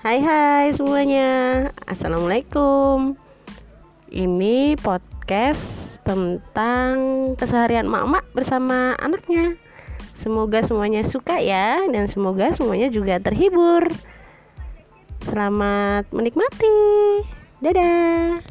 Hai hai semuanya. Assalamualaikum. Ini podcast tentang keseharian mak-mak bersama anaknya. Semoga semuanya suka ya Dan semoga semuanya juga terhibur. Selamat menikmati. Dadah.